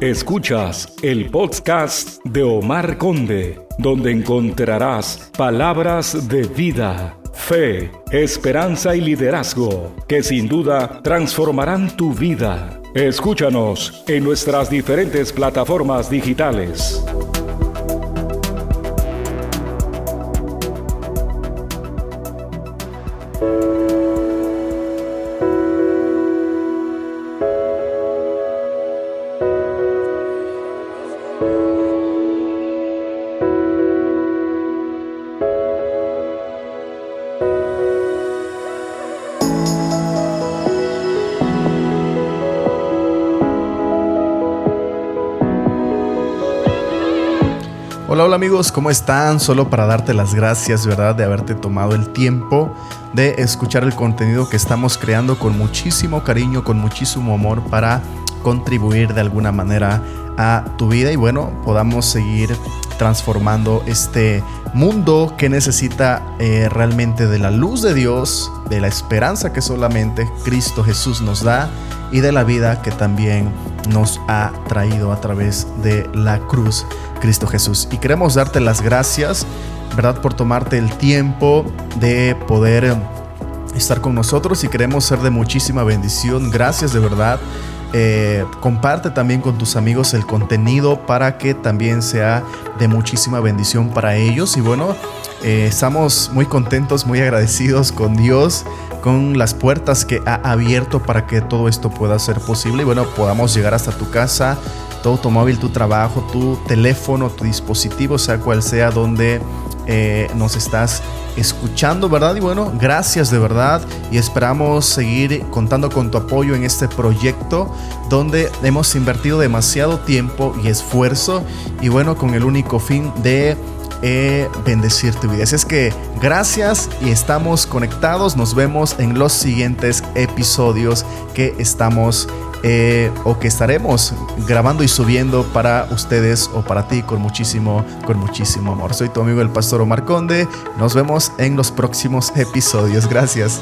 Escuchas el podcast de Omar Conde, donde encontrarás palabras de vida, fe, esperanza y liderazgo que sin duda transformarán tu vida. Escúchanos en nuestras diferentes plataformas digitales. Hola, hola amigos, ¿cómo están? Solo para darte las gracias, ¿verdad? De haberte tomado el tiempo de escuchar el contenido que estamos creando con muchísimo cariño, con muchísimo amor para contribuir de alguna manera a tu vida y bueno, podamos seguir transformando este mundo que necesita eh, realmente de la luz de Dios, de la esperanza que solamente Cristo Jesús nos da y de la vida que también nos ha traído a través de la cruz Cristo Jesús. Y queremos darte las gracias, ¿verdad? Por tomarte el tiempo de poder estar con nosotros y queremos ser de muchísima bendición. Gracias de verdad. Eh, comparte también con tus amigos el contenido para que también sea de muchísima bendición para ellos. Y bueno, eh, estamos muy contentos, muy agradecidos con Dios, con las puertas que ha abierto para que todo esto pueda ser posible y bueno, podamos llegar hasta tu casa, tu automóvil, tu trabajo, tu teléfono, tu dispositivo, sea cual sea donde eh, nos estás escuchando, ¿verdad? Y bueno, gracias de verdad y esperamos seguir contando con tu apoyo en este proyecto donde hemos invertido demasiado tiempo y esfuerzo y bueno, con el único fin de eh, bendecir tu vida. Así es que gracias y estamos conectados. Nos vemos en los siguientes episodios que estamos eh, o que estaremos grabando y subiendo para ustedes o para ti con muchísimo, con muchísimo amor. Soy tu amigo el pastor Omar Conde. Nos vemos en los próximos episodios. Gracias.